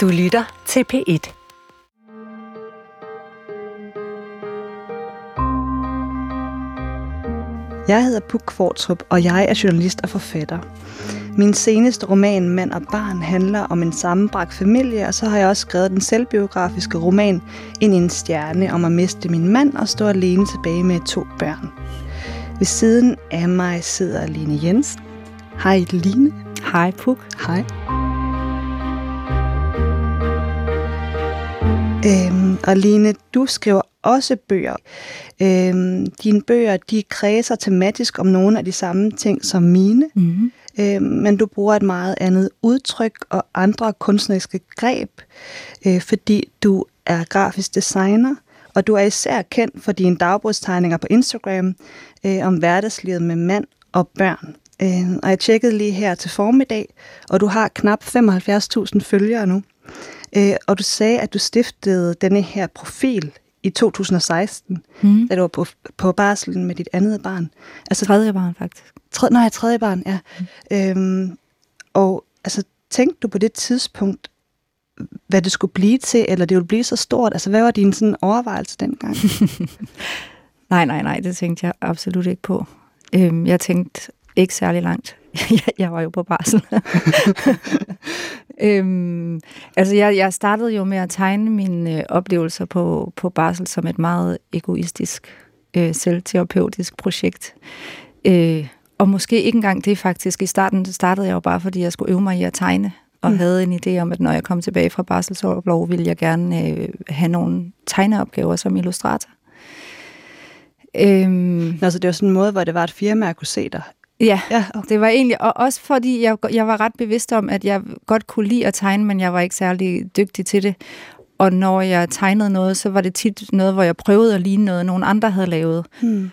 Du lytter til P1. Jeg hedder Puk Fortrup, og jeg er journalist og forfatter. Min seneste roman, Mand og Barn, handler om en sammenbragt familie, og så har jeg også skrevet den selvbiografiske roman Ind i en stjerne om at miste min mand og stå alene tilbage med to børn. Ved siden af mig sidder Line Jensen. Hej Line. Hej Puk. Hej. Øhm, og Line, du skriver også bøger. Øhm, dine bøger, de kredser tematisk om nogle af de samme ting som mine, Mm-hmm. øhm, men du bruger et meget andet udtryk og andre kunstneriske greb, øh, fordi du er grafisk designer, og du er især kendt for dine dagbogstegninger på Instagram øh, om hverdagslivet med mand og børn. Øh, og jeg tjekkede lige her til formiddag, og du har knap 75.000 følgere nu. Øh, og du sagde, at du stiftede denne her profil i 2016, Mm. da du var på, på barselen med dit andet barn. Altså, Tredje barn, faktisk. tredje, nej, tredje barn, ja. Øhm, og altså, tænkte du på det tidspunkt, hvad det skulle blive til, eller det ville blive så stort? Altså, hvad var din sådan overvejelse dengang? Nej, nej, nej, det tænkte jeg absolut ikke på. Øhm, jeg tænkte ikke særlig langt. jeg, jeg var jo på barsel. øhm, altså, jeg, jeg startede jo med at tegne mine øh, oplevelser på, på barsel som et meget egoistisk, øh, selvterapeutisk projekt. Øh, og måske ikke engang det faktisk. I starten startede jeg jo bare, fordi jeg skulle øve mig i at tegne, og Mm. havde en idé om, at når jeg kom tilbage fra barselsoverlov, ville jeg gerne øh, have nogle tegneopgaver som illustrator. Øhm, altså, det var sådan en måde, hvor det var et firma, at kunne se dig. Ja, Ja, okay. det var egentlig, og også fordi jeg, jeg var ret bevidst om, at jeg godt kunne lide at tegne, men jeg var ikke særlig dygtig til det. Og når jeg tegnede noget, så var det tit noget, hvor jeg prøvede at ligne noget, nogen andre havde lavet. Hmm.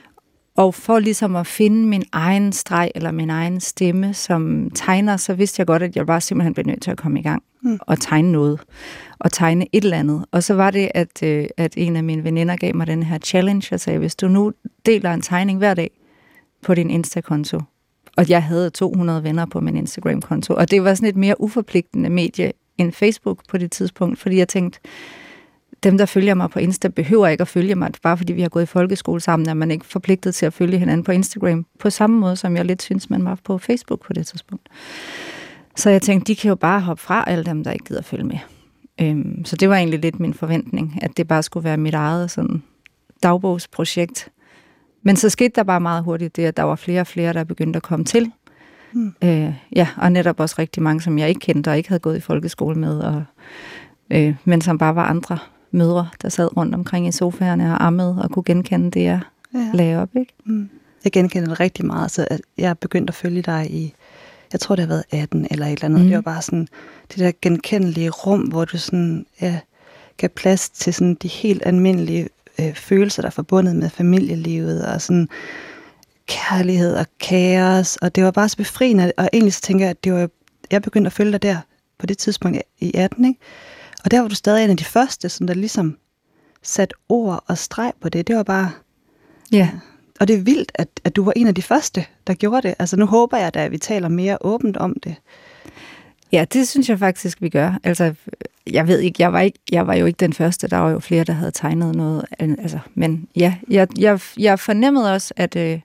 Og for ligesom at finde min egen streg eller min egen stemme som tegner, så vidste jeg godt, at jeg bare simpelthen blev nødt til at komme i gang Mm. og tegne noget. Og tegne et eller andet. Og så var det, at, øh, at en af mine veninder gav mig den her challenge og sagde, hvis du nu deler en tegning hver dag på din Insta-konto, og jeg havde 200 venner på min Instagram-konto, og det var sådan et mere uforpligtende medie end Facebook på det tidspunkt, fordi jeg tænkte, dem, der følger mig på Insta, behøver ikke at følge mig, bare fordi vi har gået i folkeskole sammen, er man ikke forpligtet til at følge hinanden på Instagram, på samme måde, som jeg lidt synes, man var på Facebook på det tidspunkt. Så jeg tænkte, de kan jo bare hoppe fra alle dem, der ikke gider følge med. Øhm, så det var egentlig lidt min forventning, at det bare skulle være mit eget sådan, dagbogsprojekt. Men så skete der bare meget hurtigt det, at der var flere og flere, der begyndte at komme til. Mm. Øh, ja, og netop også rigtig mange, som jeg ikke kendte og ikke havde gået i folkeskole med, og, øh, men som bare var andre mødre, der sad rundt omkring i sofaerne og ammede og kunne genkende det, jeg ja. lagde op. Ikke? Mm. Jeg genkender det rigtig meget. Så jeg er begyndt at følge dig i, jeg tror det har været 18 eller et eller andet. Mm. Mhm. Det var bare sådan det der genkendelige rum, hvor du sådan, ja, gav plads til sådan de helt almindelige øh, følelser, der er forbundet med familielivet, og sådan kærlighed og kaos, og det var bare så befriende, og egentlig så tænker jeg, at det var, jeg begyndte at følge dig der på det tidspunkt i 18, ikke? Og der var du stadig en af de første, som der ligesom satte ord og streg på det. Det var bare, Ja. og det er vildt, at, at du var en af de første, der gjorde det. Altså nu håber jeg da, at vi taler mere åbent om det. Ja, det synes jeg faktisk, vi gør. Altså, jeg ved ikke, jeg var, ikke, jeg var jo ikke den første, der var jo flere, der havde tegnet noget. Altså, men ja, jeg, jeg, jeg fornemmede også, at, øh,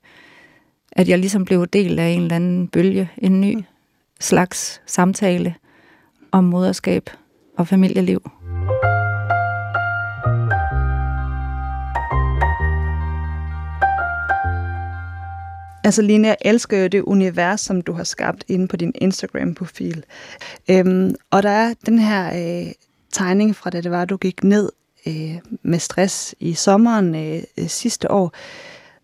at jeg ligesom blev del af en eller anden bølge, en ny slags samtale om moderskab og familieliv. Altså Line, jeg elsker jo det univers, som du har skabt inde på din Instagram-profil. Øhm, og der er den her øh, tegning fra, da det var, du gik ned øh, med stress i sommeren øh, sidste år.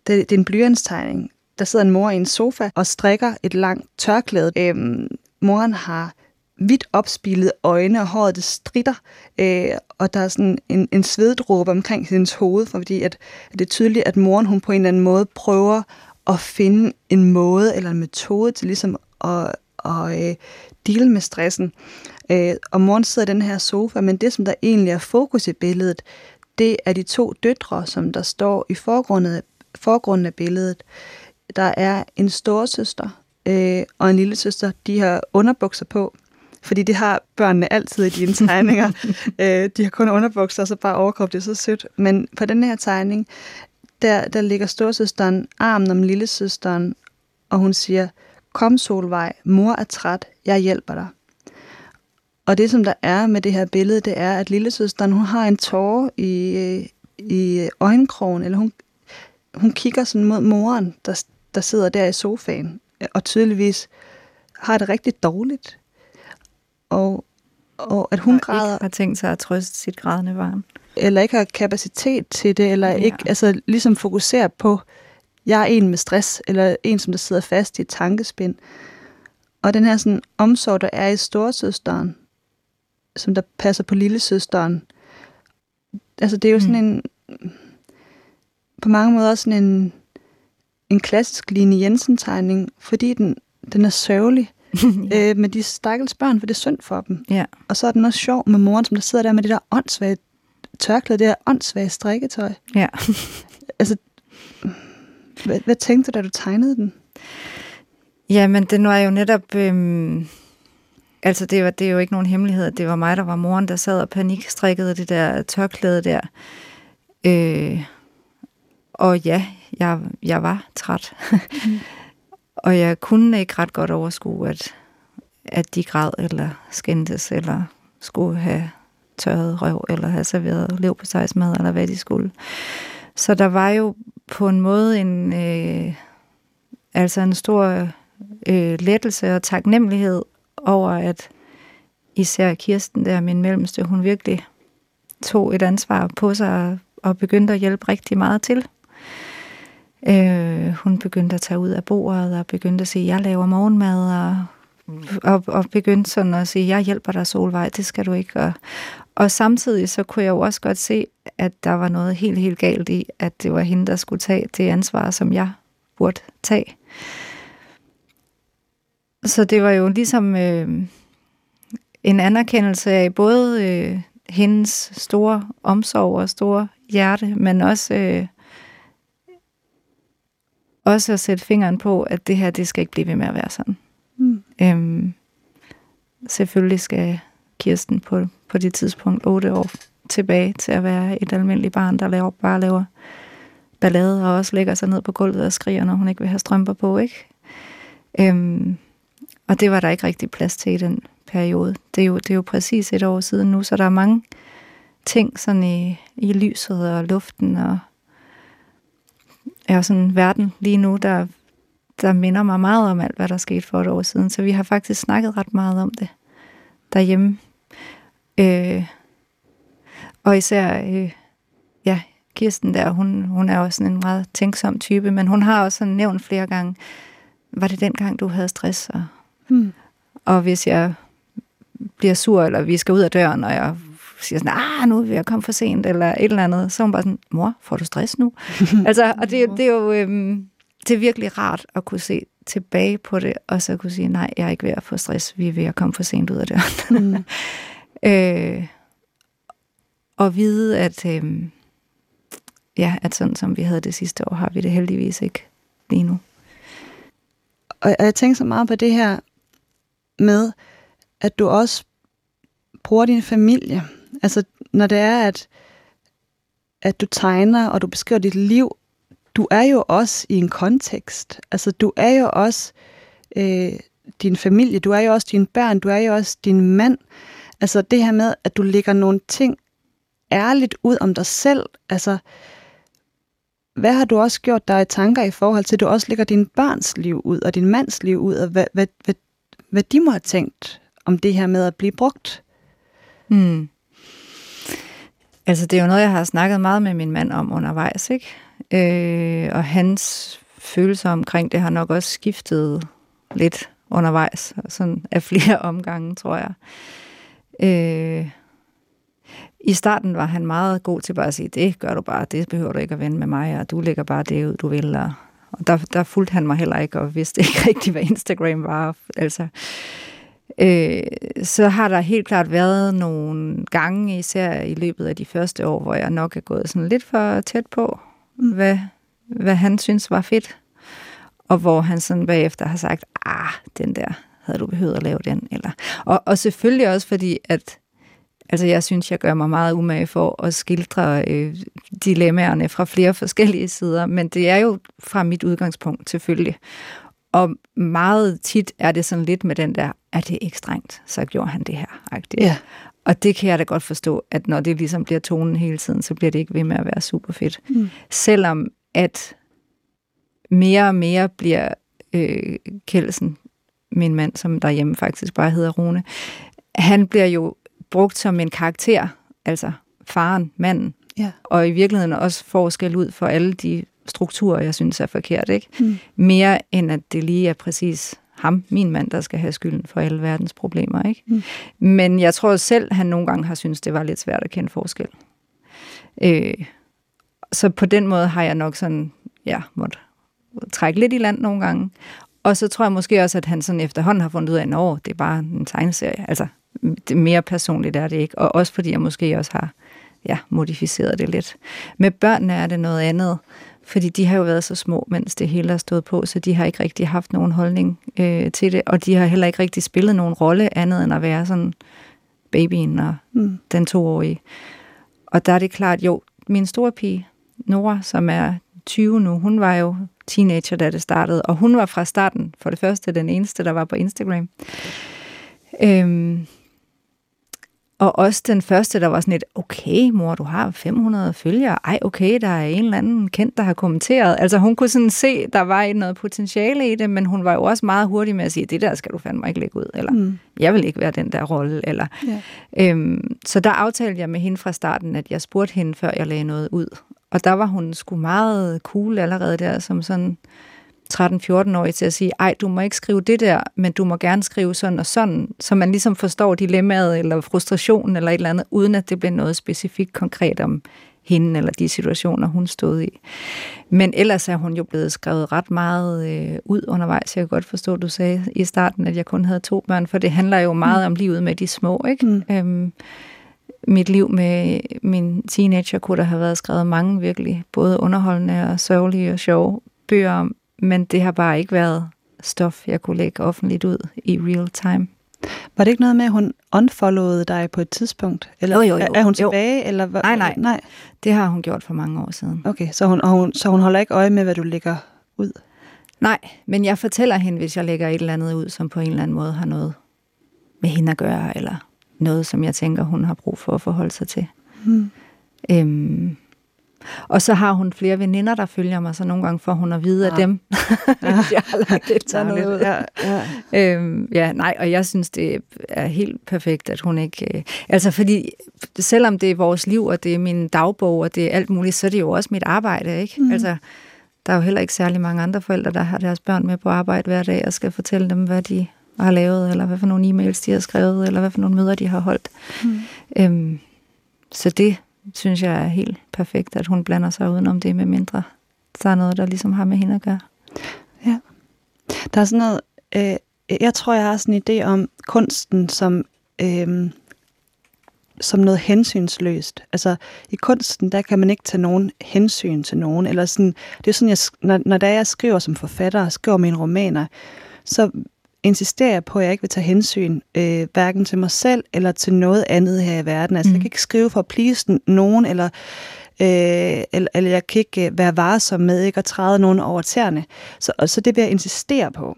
Det, det er en blyantstegning. Der sidder en mor i en sofa og strikker et langt tørklæde. Øhm, moren har vidt opspilede øjne, og håret det stritter, øh, og der er sådan en, en sveddråbe omkring hendes hoved, fordi at, at det er tydeligt, at moren hun på en eller anden måde prøver at finde en måde eller en metode til ligesom at, at øh, deal med stressen. Øh, og moren sidder i den her sofa, men det, som der egentlig er fokus i billedet, det er de to døtre, som der står i forgrunden, forgrunden af billedet. Der er en storesøster øh, og en lille søster. De har underbukser på, fordi det har børnene altid i dine tegninger. øh, de har kun underbukser, og så bare overkrop, det er så sødt. Men på den her tegning, der, der ligger storsøsteren armen om lillesøsteren, og hun siger, kom Solvej, mor er træt, jeg hjælper dig. Og det, som der er med det her billede, det er, at lillesøsteren, hun har en tårer i, i øjenkrogen, eller hun, hun kigger sådan mod moren, der, der sidder der i sofaen, og tydeligvis har det rigtig dårligt. Og, og at hun og græder... ikke har tænkt sig at trøste sit grædende barn. Eller ikke har kapacitet til det, eller Ja. ikke altså, ligesom fokuserer på, jeg er en med stress, eller en, som der sidder fast i et tankespind. Og den her sådan, omsorg, der er i storesøsteren, som der passer på lillesøsteren, altså det er jo sådan en, på mange måder sådan en, en klassisk Line Jensen-tegning, fordi den, den er sørgelig øh, med de stakkels børn, for det er synd for dem. Ja. Og så er den også sjov med moren, som der sidder der med det der åndssvage tørklæde, det der åndssvage strikketøj. Ja. Altså, hvad, hvad tænkte du, da du tegnede den? Ja, men den var jo netop... Øhm, altså, det, var, det er jo ikke nogen hemmelighed, det var mig, der var moren, der sad og panikstrikkede det der tørklæde der. Øh, og ja, jeg, jeg var træt. Mm. og jeg kunne ikke ret godt overskue, at, at de græd eller skændtes, eller skulle have tørret røv, eller have serveret lev på mad, eller hvad de skulle. Så der var jo på en måde en, øh, altså en stor øh, lettelse og taknemmelighed over, at især Kirsten der, min mellemste, hun virkelig tog et ansvar på sig og, begyndte at hjælpe rigtig meget til. Øh, hun begyndte at tage ud af bordet og begyndte at sige, jeg laver morgenmad og, og, og begyndte sådan at sige, jeg hjælper dig Solvej, det skal du ikke. Og, og samtidig så kunne jeg jo også godt se, at der var noget helt, helt galt i, at det var hende, der skulle tage det ansvar, som jeg burde tage. Så det var jo ligesom øh, en anerkendelse af både øh, hendes store omsorg og store hjerte, men også, øh, også at sætte fingeren på, at det her, det skal ikke blive ved med at være sådan. Mm. Øhm, selvfølgelig skal Kirsten på, på det tidspunkt 8 år tilbage til at være et almindeligt barn, der laver, bare laver ballade og også lægger sig ned på gulvet og skriger, når hun ikke vil have strømper på, ikke? Øhm, og det var der ikke rigtig plads til i den periode. Det er jo, det er jo præcis et år siden nu, så der er mange ting sådan i, i lyset og luften og er sådan verden lige nu, der, der minder mig meget om alt, hvad der skete for et år siden. Så vi har faktisk snakket ret meget om det derhjemme. Øh, og især, øh, ja, Kirsten der, hun, hun er også sådan en meget tænksom type, men hun har også sådan nævnt flere gange, var det den gang, du havde stress? Og, Mm. og hvis jeg bliver sur, eller vi skal ud af døren, og jeg siger sådan, ah, nu vil jeg komme for sent, eller et eller andet, så er hun bare sådan, mor, får du stress nu? altså, og det, det er jo øhm, det er virkelig rart at kunne se tilbage på det, og så kunne sige, nej, jeg er ikke ved at få stress, vi er ved at komme for sent ud af døren. Mm. øh, og vide, at, øh, ja, at sådan som vi havde det sidste år, har vi det heldigvis ikke lige nu. Og, og jeg tænker så meget på det her med, at du også bruger din familie. Altså, når det er, at, at du tegner, og du beskriver dit liv, du er jo også i en kontekst. Altså, du er jo også øh, din familie, du er jo også dine børn, du er jo også din mand. Altså, det her med, at du lægger nogle ting ærligt ud om dig selv. Altså, hvad har du også gjort dig i tanker i forhold til, at du også lægger din børns liv ud, og din mands liv ud, og hvad, hvad, hvad, hvad de må have tænkt om det her med at blive brugt? Hmm. Altså, det er jo noget, jeg har snakket meget med min mand om undervejs, ikke? Øh, og hans følelser omkring det har nok også skiftet lidt undervejs, sådan af flere omgange, tror jeg. Øh, I starten var han meget god til bare at sige, det gør du bare, det behøver du ikke at vende med mig, og du lægger bare det ud, du vil. Og, og der, der fulgte han mig heller ikke, og vidste ikke rigtigt, hvad Instagram var. Altså, øh, så har der helt klart været nogle gange, især i løbet af de første år, hvor jeg nok er gået sådan lidt for tæt på, Mm. hvad, hvad han synes var fedt. Og hvor han sådan bagefter har sagt, ah, den der havde du behøvet at lave den? Eller, og, og selvfølgelig også fordi, at altså jeg synes, jeg gør mig meget umage for at skildre øh, dilemmaerne fra flere forskellige sider, men det er jo fra mit udgangspunkt selvfølgelig. Og meget tit er det sådan lidt med den der, er det ikke strengt, så gjorde han det her. Ja. Og det kan jeg da godt forstå, at når det ligesom bliver tonen hele tiden, så bliver det ikke ved med at være super fedt. Mm. Selvom at mere og mere bliver øh, Kelsen, min mand, som derhjemme faktisk bare hedder Rune, han bliver jo brugt som en karakter, altså faren, manden, ja. og i virkeligheden også forskel ud for alle de strukturer, jeg synes er forkert, ikke? Mm. Mere end at det lige er præcis ham, min mand, der skal have skylden for alle verdens problemer, ikke? Mm. Men jeg tror selv, han nogle gange har syntes, det var lidt svært at kende forskel. Øh, så på den måde har jeg nok sådan, ja, måtte trække lidt i land nogle gange. Og så tror jeg måske også, at han sådan efterhånden har fundet ud af, at det er bare en tegneserie. Altså, det mere personligt er det ikke. Og også fordi jeg måske også har ja, modificeret det lidt. Med børnene er det noget andet, fordi de har jo været så små, mens det hele har stået på, så de har ikke rigtig haft nogen holdning øh, til det, og de har heller ikke rigtig spillet nogen rolle andet end at være sådan babyen og mm. den toårige. Og der er det klart, jo, min store pige, Nora, som er 20 nu, hun var jo teenager, da det startede, og hun var fra starten, for det første, den eneste, der var på Instagram. Øhm, og også den første, der var sådan et, okay mor, du har 500 følgere. Ej, okay, der er en eller anden kendt, der har kommenteret. Altså hun kunne sådan se, der var noget potentiale i det, men hun var jo også meget hurtig med at sige, det der skal du fandme ikke lægge ud. Eller mm. jeg vil ikke være den der rolle. Eller, ja. øhm, så der aftalte jeg med hende fra starten, at jeg spurgte hende, før jeg lagde noget ud. Og der var hun sgu meget cool allerede der, som sådan 13-14-årig til at sige, ej, du må ikke skrive det der, men du må gerne skrive sådan og sådan, så man ligesom forstår dilemmaet eller frustrationen eller et eller andet, uden at det bliver noget specifikt konkret om hende eller de situationer, hun stod i. Men ellers er hun jo blevet skrevet ret meget øh, ud undervejs. Jeg kan godt forstå, at du sagde i starten, at jeg kun havde to børn, for det handler jo meget mm. om livet med de små, ikke? Mm. Øhm, mit liv med min teenager kunne der have været skrevet mange virkelig, både underholdende og sørgelige og sjove bøger om, men det har bare ikke været stof, jeg kunne lægge offentligt ud i real time. Var det ikke noget med, at hun unfollowede dig på et tidspunkt? Eller jo, jo, jo. Er hun tilbage? Jo. Eller hvad? Nej, nej, nej. Det har hun gjort for mange år siden. Okay, så hun, og hun, så hun holder ikke øje med, hvad du lægger ud? Nej, men jeg fortæller hende, hvis jeg lægger et eller andet ud, som på en eller anden måde har noget med hende at gøre, eller noget, som jeg tænker, hun har brug for at forholde sig til. Hmm. Øhm, og så har hun flere veninder, der følger mig, så nogle gange får hun at vide af ja. dem, ja. jeg har lagt et noget ud. Ja, ja. Øhm, ja, nej, og jeg synes, det er helt perfekt, at hun ikke... Øh, altså, fordi selvom det er vores liv, og det er min dagbog, og det er alt muligt, så er det jo også mit arbejde, ikke? Mm. Altså, der er jo heller ikke særlig mange andre forældre, der har deres børn med på arbejde hver dag, og skal fortælle dem, hvad de har lavet, eller hvad for nogle e-mails de har skrevet, eller hvad for nogle møder de har holdt. Mm. Øhm, så det synes jeg er helt perfekt, at hun blander sig udenom det, med mindre der er noget, der ligesom har med hende at gøre. Ja. Der er sådan noget, øh, jeg tror, jeg har sådan en idé om kunsten som, øh, som noget hensynsløst. Altså, i kunsten, der kan man ikke tage nogen hensyn til nogen. Eller sådan, det er sådan, jeg, når, når jeg skriver som forfatter, skriver mine romaner, så insisterer jeg på, at jeg ikke vil tage hensyn, øh, hverken til mig selv eller til noget andet her i verden. Altså, mm. jeg kan ikke skrive for at please nogen, eller, øh, eller, eller jeg kan ikke øh, være varsom med ikke at træde nogen over tæerne. Så, og, så det vil jeg insistere på.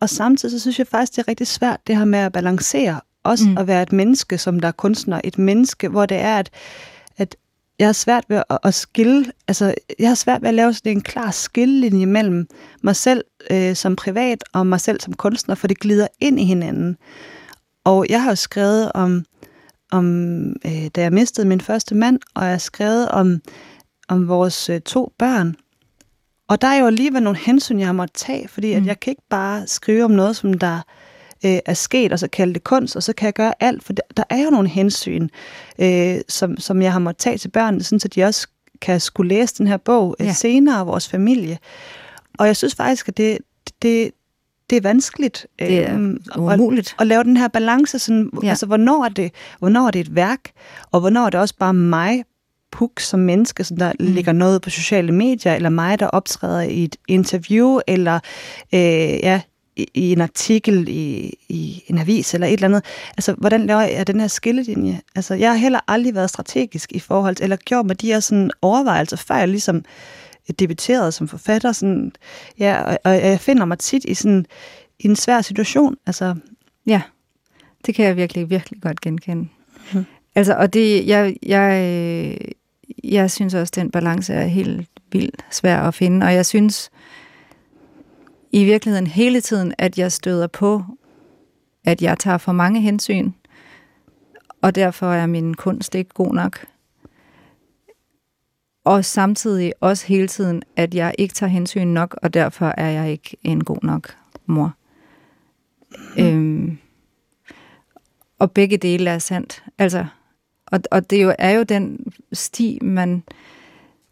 Og samtidig så synes jeg faktisk, det er rigtig svært, det her med at balancere. Også mm. at være et menneske, som der er kunstner. Et menneske, hvor det er, at jeg har svært ved at, at skille, altså jeg har svært ved at lave sådan en klar skillelinje mellem mig selv øh, som privat og mig selv som kunstner, for det glider ind i hinanden. Og jeg har jo skrevet om, om øh, da jeg mistede min første mand, og jeg har skrevet om, om vores øh, to børn. Og der er jo alligevel nogle hensyn, jeg har måttet tage, fordi mm. at jeg kan ikke bare skrive om noget, som der øh, er sket, og så kalde det kunst, og så kan jeg gøre alt, for der, der er jo nogle hensyn, øh, som, som jeg har måttet tage til børnene, sådan så de også kan skulle læse den her bog øh, ja. senere af vores familie. Og jeg synes faktisk, at det, det, det er vanskeligt. Det er øh, umuligt. At, at lave den her balance, sådan, ja. altså hvornår er, det, hvornår er det et værk, og hvornår er det også bare mig, puk som menneske, som der mm. ligger noget på sociale medier, eller mig, der optræder i et interview, eller øh, ja, i, i en artikel i, i en avis eller et eller andet. Altså, hvordan laver jeg den her skillelinje? Altså, jeg har heller aldrig været strategisk i forhold til, eller gjort mig de her sådan overvejelser, før jeg ligesom debuterede som forfatter. Sådan, ja, og, og jeg finder mig tit i sådan i en svær situation. Altså, Ja, det kan jeg virkelig, virkelig godt genkende. Mm. Altså, og det, jeg, jeg, jeg synes også, den balance er helt vildt svær at finde, og jeg synes i virkeligheden hele tiden, at jeg støder på, at jeg tager for mange hensyn, og derfor er min kunst ikke god nok. Og samtidig også hele tiden, at jeg ikke tager hensyn nok, og derfor er jeg ikke en god nok mor. Mm. Øhm, og begge dele er sandt. Altså, og, og det jo, er jo den sti, man...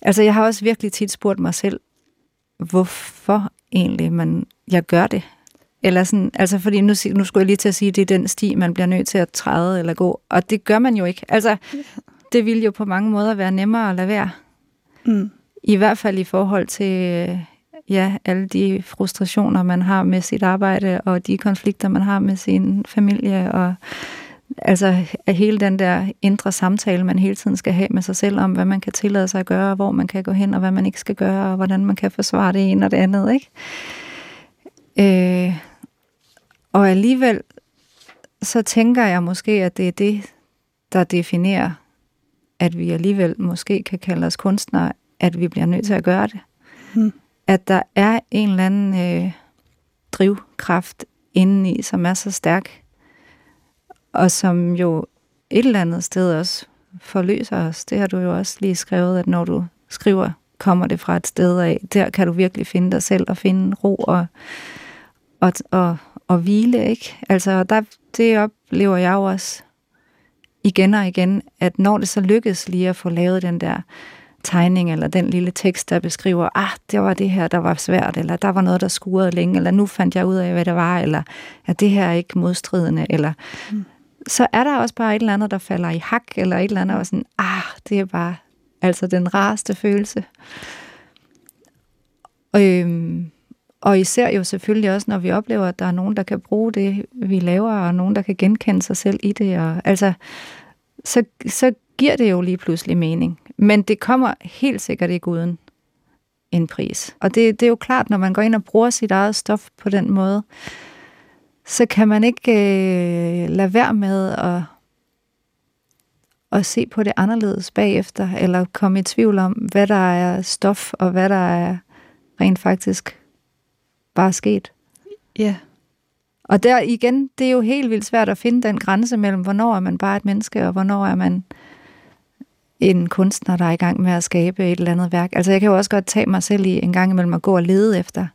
Altså, jeg har også virkelig tit spurgt mig selv, hvorfor egentlig man, jeg gør det. Eller sådan, altså fordi nu, nu skulle jeg lige til at sige, at det er den sti, man bliver nødt til at træde eller gå. Og det gør man jo ikke. Altså, det ville jo på mange måder være nemmere at lade være. Mm. I hvert fald i forhold til ja, alle de frustrationer, man har med sit arbejde, og de konflikter, man har med sin familie, og altså hele den der indre samtale, man hele tiden skal have med sig selv om, hvad man kan tillade sig at gøre, hvor man kan gå hen, og hvad man ikke skal gøre, og hvordan man kan forsvare det ene og det andet, ikke? Øh, og alligevel, så tænker jeg måske, at det er det, der definerer, at vi alligevel måske kan kalde os kunstnere, at vi bliver nødt til at gøre det. Hmm at der er en eller anden øh, drivkraft indeni, som er så stærk, og som jo et eller andet sted også forløser os. Det har du jo også lige skrevet, at når du skriver, kommer det fra et sted af, der kan du virkelig finde dig selv og finde ro og, og, og, og hvile, ikke? Altså, der, det oplever jeg jo også igen og igen, at når det så lykkes lige at få lavet den der tegning eller den lille tekst, der beskriver, ah, det var det her, der var svært, eller der var noget, der skurede længe, eller nu fandt jeg ud af, hvad det var, eller at det her er ikke modstridende, eller mm så er der også bare et eller andet, der falder i hak, eller et eller andet, og sådan, ah, det er bare altså den rareste følelse. Øhm, og især jo selvfølgelig også, når vi oplever, at der er nogen, der kan bruge det, vi laver, og nogen, der kan genkende sig selv i det, og altså, så, så giver det jo lige pludselig mening. Men det kommer helt sikkert ikke uden en pris. Og det, det er jo klart, når man går ind og bruger sit eget stof på den måde, så kan man ikke øh, lade være med at, at se på det anderledes bagefter, eller komme i tvivl om, hvad der er stof, og hvad der er rent faktisk bare sket. Ja. Og der igen, det er jo helt vildt svært at finde den grænse mellem, hvornår er man bare et menneske, og hvornår er man en kunstner, der er i gang med at skabe et eller andet værk. Altså jeg kan jo også godt tage mig selv i en gang imellem at gå og lede efter,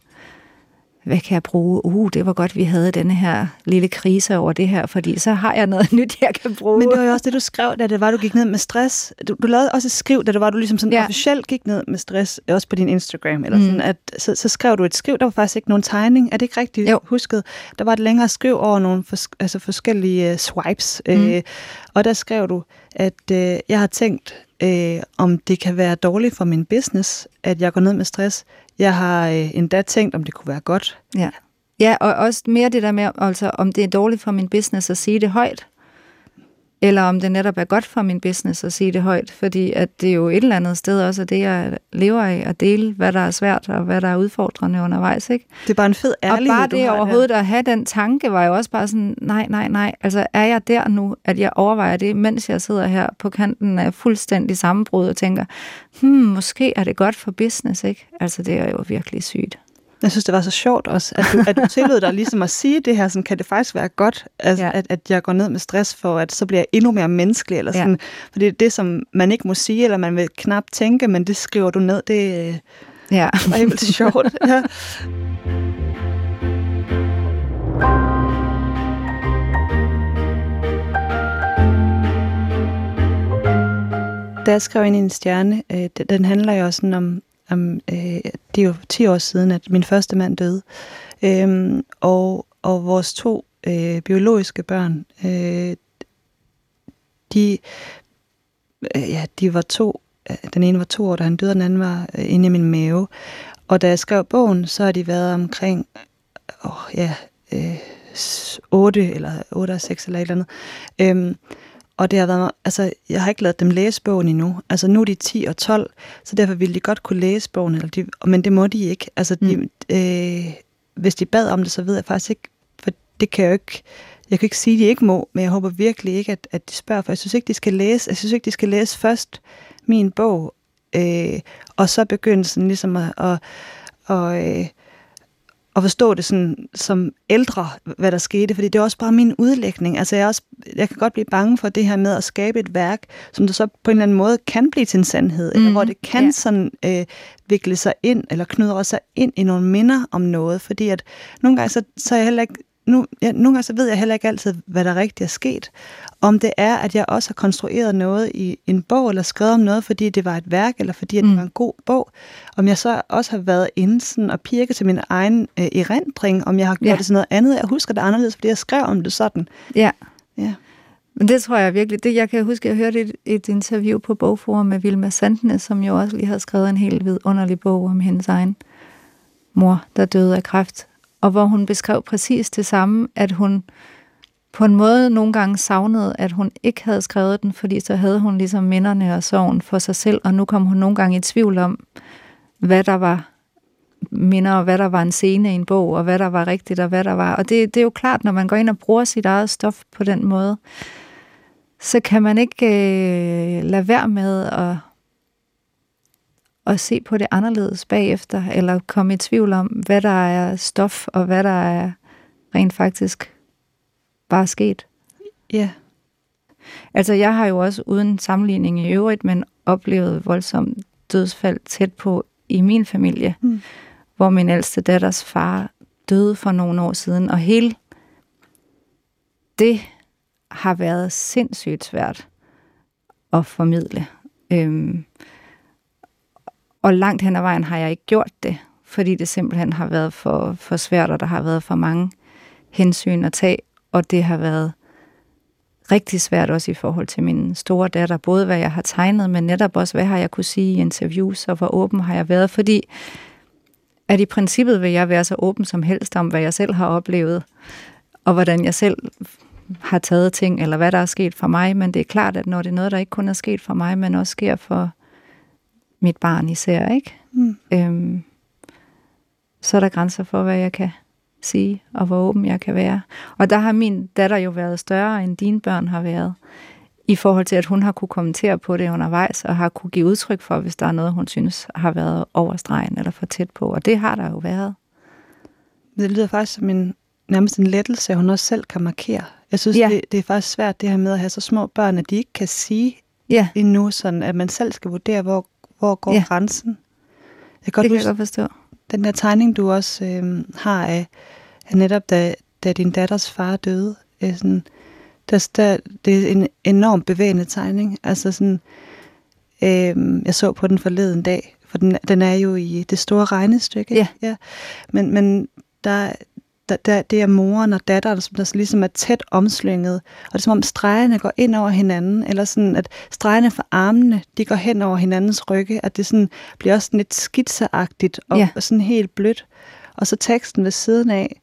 hvad kan jeg bruge? Uh, det var godt, vi havde denne her lille krise over det her, fordi så har jeg noget nyt, jeg kan bruge. Men det var jo også det, du skrev, da det var, du gik ned med stress. Du, du lavede også et skriv, da det var, du ligesom sådan ja. officielt gik ned med stress, også på din Instagram, eller mm. sådan, at så, så skrev du et skriv, der var faktisk ikke nogen tegning. Er det ikke rigtigt jo. husket? Der var et længere skriv over nogle fors- altså forskellige uh, swipes, mm. øh, og der skrev du, at øh, jeg har tænkt, øh, om det kan være dårligt for min business, at jeg går ned med stress. Jeg har øh, endda tænkt, om det kunne være godt. Ja. ja, og også mere det der med, altså, om det er dårligt for min business at sige det højt eller om det netop er godt for min business at sige det højt, fordi at det er jo et eller andet sted også det, jeg lever af, at dele, hvad der er svært og hvad der er udfordrende undervejs. Ikke? Det er bare en fed ærlighed, Og bare det overhovedet at have den tanke, var jo også bare sådan, nej, nej, nej, altså er jeg der nu, at jeg overvejer det, mens jeg sidder her på kanten af fuldstændig sammenbrud og tænker, hmm, måske er det godt for business, ikke? Altså det er jo virkelig sygt. Jeg synes, det var så sjovt også, at du, at du tillod dig ligesom at sige det her, sådan, kan det faktisk være godt, at, ja. at, at jeg går ned med stress, for at så bliver jeg endnu mere menneskelig, eller sådan. Ja. For det er det, som man ikke må sige, eller man vil knap tænke, men det skriver du ned, det øh, ja. var helt sjovt. Ja. Da jeg skrev ind i en stjerne, øh, den handler jo også sådan om, Um, øh, det er jo 10 år siden, at min første mand døde. Øhm, og, og vores to øh, biologiske børn, øh, de, øh, ja, de var to, øh, den ene var to år, da han døde, og den anden var øh, inde i min mave. Og da jeg skrev bogen, så har de været omkring åh, ja, øh, 8 eller 8 og 6 eller et eller andet. Øhm, og det har været, altså, jeg har ikke lavet dem læse bogen endnu. Altså, nu er de 10 og 12, så derfor ville de godt kunne læse bogen, eller de, men det må de ikke. Altså, de, mm. øh, hvis de bad om det, så ved jeg faktisk ikke, for det kan jeg jo ikke, jeg kan ikke sige, at de ikke må, men jeg håber virkelig ikke, at, at de spørger, for jeg synes ikke, de skal læse, jeg synes ikke, de skal læse først min bog, øh, og så begynde sådan ligesom at, at, at, øh, at forstå det sådan, som ældre, hvad der skete, fordi det er også bare min udlægning. Altså jeg, også, jeg kan godt blive bange for det her med at skabe et værk, som der så på en eller anden måde kan blive til en sandhed, mm, eller hvor det kan ja. sådan øh, vikle sig ind, eller knudre sig ind i nogle minder om noget, fordi at nogle gange så, så er jeg heller ikke nu, ja, nogle gange så ved jeg heller ikke altid, hvad der rigtigt er sket. Om det er, at jeg også har konstrueret noget i en bog, eller skrevet om noget, fordi det var et værk, eller fordi at det mm. var en god bog. Om jeg så også har været inde sådan, og pirket til min egen øh, erindring, om jeg har gjort ja. det sådan noget andet. Jeg husker det anderledes, fordi jeg skrev om det sådan. Ja. ja. Men det tror jeg virkelig. Det, jeg kan huske, jeg hørte et, et interview på Bogforum med Vilma Sandnes, som jo også lige havde skrevet en helt vidunderlig bog om hendes egen mor, der døde af kræft og hvor hun beskrev præcis det samme, at hun på en måde nogle gange savnede, at hun ikke havde skrevet den, fordi så havde hun ligesom minderne og sorgen for sig selv, og nu kom hun nogle gange i tvivl om, hvad der var minder, og hvad der var en scene i en bog, og hvad der var rigtigt, og hvad der var. Og det, det er jo klart, når man går ind og bruger sit eget stof på den måde, så kan man ikke øh, lade være med at, at se på det anderledes bagefter, eller komme i tvivl om, hvad der er stof, og hvad der er rent faktisk bare sket. Ja. Altså, jeg har jo også uden sammenligning i øvrigt, men oplevet voldsomt dødsfald tæt på i min familie, mm. hvor min ældste datters far døde for nogle år siden, og hele det har været sindssygt svært at formidle. Øhm, og langt hen ad vejen har jeg ikke gjort det, fordi det simpelthen har været for, for svært, og der har været for mange hensyn at tage, og det har været rigtig svært også i forhold til min store datter, både hvad jeg har tegnet, men netop også, hvad har jeg kunne sige i interviews, og hvor åben har jeg været, fordi at i princippet vil jeg være så åben som helst om, hvad jeg selv har oplevet, og hvordan jeg selv har taget ting, eller hvad der er sket for mig, men det er klart, at når det er noget, der ikke kun er sket for mig, men også sker for mit barn især, ikke? Mm. Øhm, så er der grænser for, hvad jeg kan sige, og hvor åben jeg kan være. Og der har min datter jo været større, end dine børn har været, i forhold til, at hun har kunne kommentere på det undervejs, og har kunne give udtryk for, hvis der er noget, hun synes har været overstregen eller for tæt på. Og det har der jo været. Det lyder faktisk som en, nærmest en lettelse, at hun også selv kan markere. Jeg synes, ja. det, det er faktisk svært, det her med at have så små børn, at de ikke kan sige ja. endnu, sådan at man selv skal vurdere, hvor hvor går ja. grænsen? Jeg kan det kan huske, jeg godt forstå. Den der tegning, du også øh, har af, af netop, da, da din datters far døde, er sådan, der, der, det er en enormt bevægende tegning. Altså sådan, øh, jeg så på den forleden dag, for den, den er jo i det store regnestykke. Ja. ja. Men, men der, der, der, det er moren og datteren, som der ligesom er tæt omslynget. Og det er som om stregerne går ind over hinanden, eller sådan, at stregerne fra armene, de går hen over hinandens rygge, at det sådan bliver også sådan lidt skitseagtigt og, ja. og sådan helt blødt. Og så teksten ved siden af,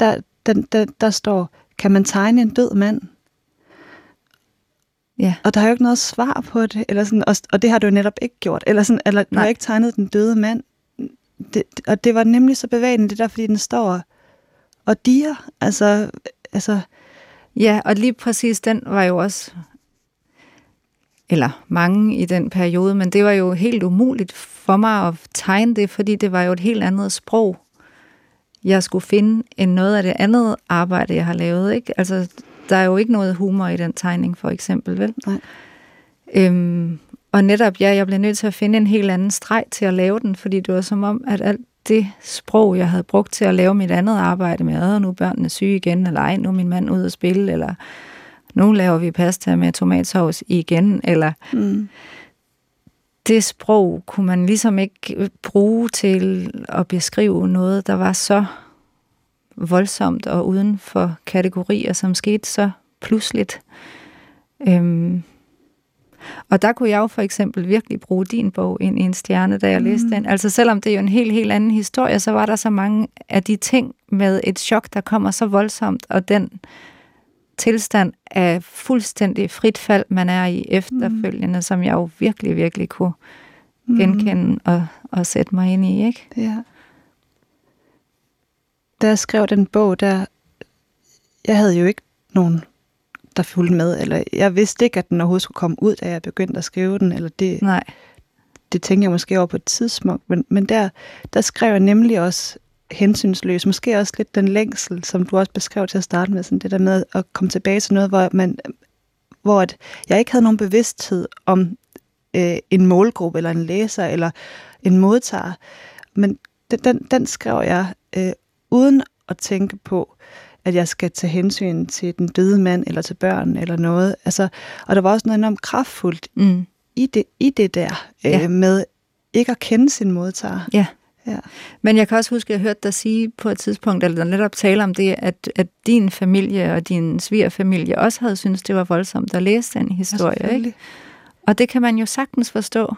der, der, der, der står, kan man tegne en død mand? Ja. Og der er jo ikke noget svar på det, eller sådan, og, og det har du jo netop ikke gjort, eller, sådan, eller du har ikke tegnet den døde mand. Det, og det var nemlig så bevægende, det der, fordi den står og diger. Altså, altså... Ja, og lige præcis den var jo også, eller mange i den periode, men det var jo helt umuligt for mig at tegne det, fordi det var jo et helt andet sprog, jeg skulle finde, end noget af det andet arbejde, jeg har lavet. Ikke? Altså, der er jo ikke noget humor i den tegning, for eksempel, vel? Nej. Øhm, og netop, ja, jeg blev nødt til at finde en helt anden streg til at lave den, fordi det var som om, at alt det sprog, jeg havde brugt til at lave mit andet arbejde med, at nu er børnene syge igen, eller ej, nu er min mand ude at spille, eller nu laver vi pasta med tomatsovs igen, eller mm. det sprog kunne man ligesom ikke bruge til at beskrive noget, der var så voldsomt og uden for kategorier, som skete så pludseligt. Øhm, Og der kunne jeg jo for eksempel virkelig bruge din bog ind i en stjerne, da jeg mm. læste den. Altså selvom det er jo en helt, helt anden historie, så var der så mange af de ting med et chok, der kommer så voldsomt, og den tilstand af fuldstændig frit fald, man er i efterfølgende, mm. som jeg jo virkelig, virkelig kunne mm. genkende og, og sætte mig ind i. Ikke? Ja. Da jeg skrev den bog, der jeg havde jo ikke nogen der fulgte med, eller jeg vidste ikke, at den overhovedet skulle komme ud, da jeg begyndte at skrive den, eller det, Nej. det tænkte jeg måske over på et tidspunkt, men, men der, der skrev jeg nemlig også hensynsløs, måske også lidt den længsel, som du også beskrev til at starte med, sådan det der med at komme tilbage til noget, hvor, man, hvor at jeg ikke havde nogen bevidsthed om øh, en målgruppe, eller en læser, eller en modtager, men den, den, den skrev jeg øh, uden at tænke på, at jeg skal tage hensyn til den døde mand, eller til børn, eller noget. Altså, og der var også noget enormt kraftfuldt mm. i, det, i det der, øh, ja. med ikke at kende sin modtager. Ja. Ja. Men jeg kan også huske, at jeg hørte dig sige på et tidspunkt, eller netop tale om det, at, at din familie og din svigerfamilie også havde syntes, det var voldsomt at læse den historie. Ja, ikke? Og det kan man jo sagtens forstå.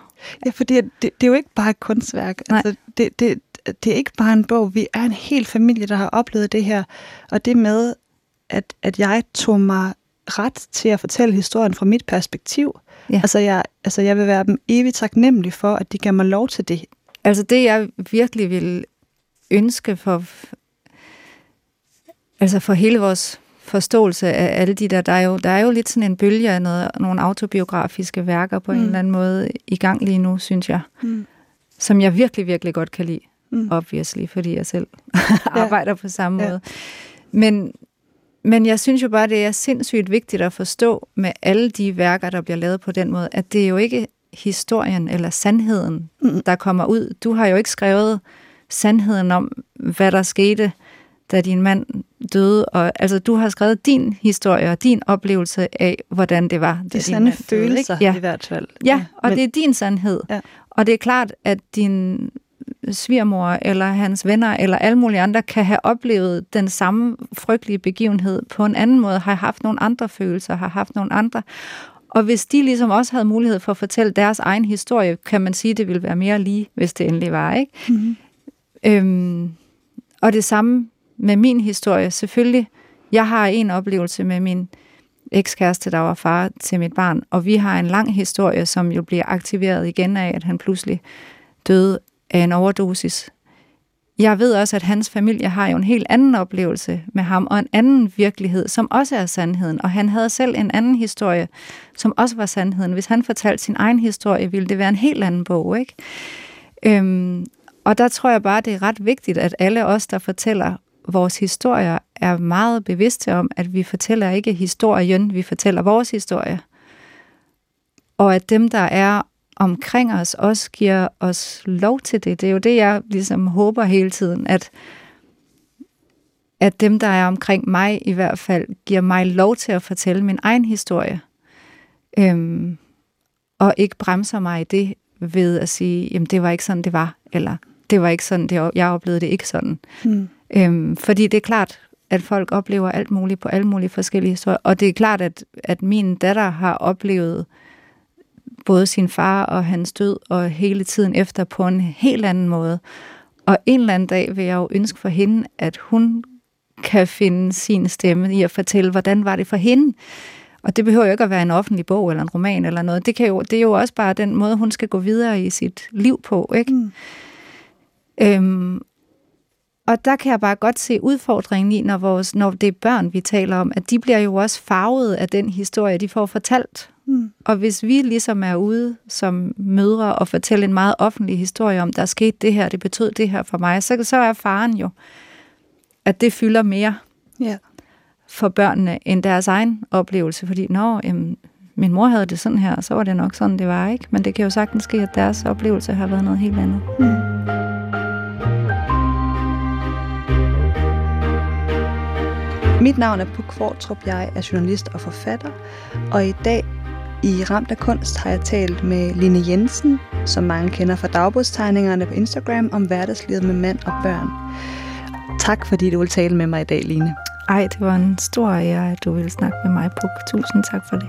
Ja, fordi det, det er jo ikke bare et kunstværk. Nej. Altså, det, det, det er ikke bare en bog. Vi er en hel familie, der har oplevet det her. Og det med, at, at jeg tog mig ret til at fortælle historien fra mit perspektiv. Ja. Altså, jeg, altså, jeg vil være dem evigt taknemmelig for, at de gav mig lov til det. Altså det, jeg virkelig vil ønske for, altså for hele vores forståelse af alle de der, der er jo, der er jo lidt sådan en bølge af noget, nogle autobiografiske værker på mm. en eller anden måde i gang lige nu, synes jeg. Mm. Som jeg virkelig, virkelig godt kan lide mm. obviously, fordi jeg selv arbejder på samme ja. måde. Men, men jeg synes jo bare, det er sindssygt vigtigt at forstå med alle de værker, der bliver lavet på den måde, at det er jo ikke historien eller sandheden, mm. der kommer ud. Du har jo ikke skrevet sandheden om, hvad der skete, da din mand døde. Og, altså, du har skrevet din historie og din oplevelse af, hvordan det var. De sande følelser ja. i hvert fald. Ja, og Men... det er din sandhed. Ja. Og det er klart, at din svigermor eller hans venner eller alle mulige andre kan have oplevet den samme frygtelige begivenhed på en anden måde, har haft nogle andre følelser, har haft nogle andre. Og hvis de ligesom også havde mulighed for at fortælle deres egen historie, kan man sige, at det ville være mere lige, hvis det endelig var. ikke? Mm-hmm. Øhm, og det samme med min historie. Selvfølgelig, jeg har en oplevelse med min ekskæreste, der var far til mit barn, og vi har en lang historie, som jo bliver aktiveret igen af, at han pludselig døde af en overdosis. Jeg ved også, at hans familie har jo en helt anden oplevelse med ham, og en anden virkelighed, som også er sandheden. Og han havde selv en anden historie, som også var sandheden. Hvis han fortalte sin egen historie, ville det være en helt anden bog, ikke? Øhm, og der tror jeg bare, det er ret vigtigt, at alle os, der fortæller vores historier, er meget bevidste om, at vi fortæller ikke historien, vi fortæller vores historie. Og at dem, der er omkring os også giver os lov til det. Det er jo det, jeg ligesom håber hele tiden, at, at dem, der er omkring mig i hvert fald, giver mig lov til at fortælle min egen historie. Øhm, og ikke bremser mig i det ved at sige, jamen det var ikke sådan, det var, eller det var ikke sådan, det, jeg oplevede det ikke sådan. Mm. Øhm, fordi det er klart, at folk oplever alt muligt på alle mulige forskellige historier, og det er klart, at, at min datter har oplevet øh, både sin far og hans død, og hele tiden efter på en helt anden måde. Og en eller anden dag vil jeg jo ønske for hende, at hun kan finde sin stemme i at fortælle, hvordan var det for hende. Og det behøver jo ikke at være en offentlig bog eller en roman eller noget. Det, kan jo, det er jo også bare den måde, hun skal gå videre i sit liv på. Ikke? Mm. Øhm, og der kan jeg bare godt se udfordringen i, når, vores, når det er børn, vi taler om, at de bliver jo også farvet af den historie, de får fortalt. Mm. Og hvis vi ligesom er ude som mødre og fortæller en meget offentlig historie om, der skete det her, det betød det her for mig, så, så er faren jo, at det fylder mere yeah. for børnene end deres egen oplevelse. Fordi, nå, jamen, min mor havde det sådan her, og så var det nok sådan, det var, ikke? Men det kan jo sagtens ske, at deres oplevelse har været noget helt andet. Mm. Mit navn er Puk Kvartrup, jeg er journalist og forfatter, og i dag i Ramt af Kunst har jeg talt med Line Jensen, som mange kender fra dagbogstegningerne på Instagram, om hverdagslivet med mand og børn. Tak fordi du vil tale med mig i dag, Line. Ej, det var en stor ære, at du ville snakke med mig, Puk. Tusind tak for det.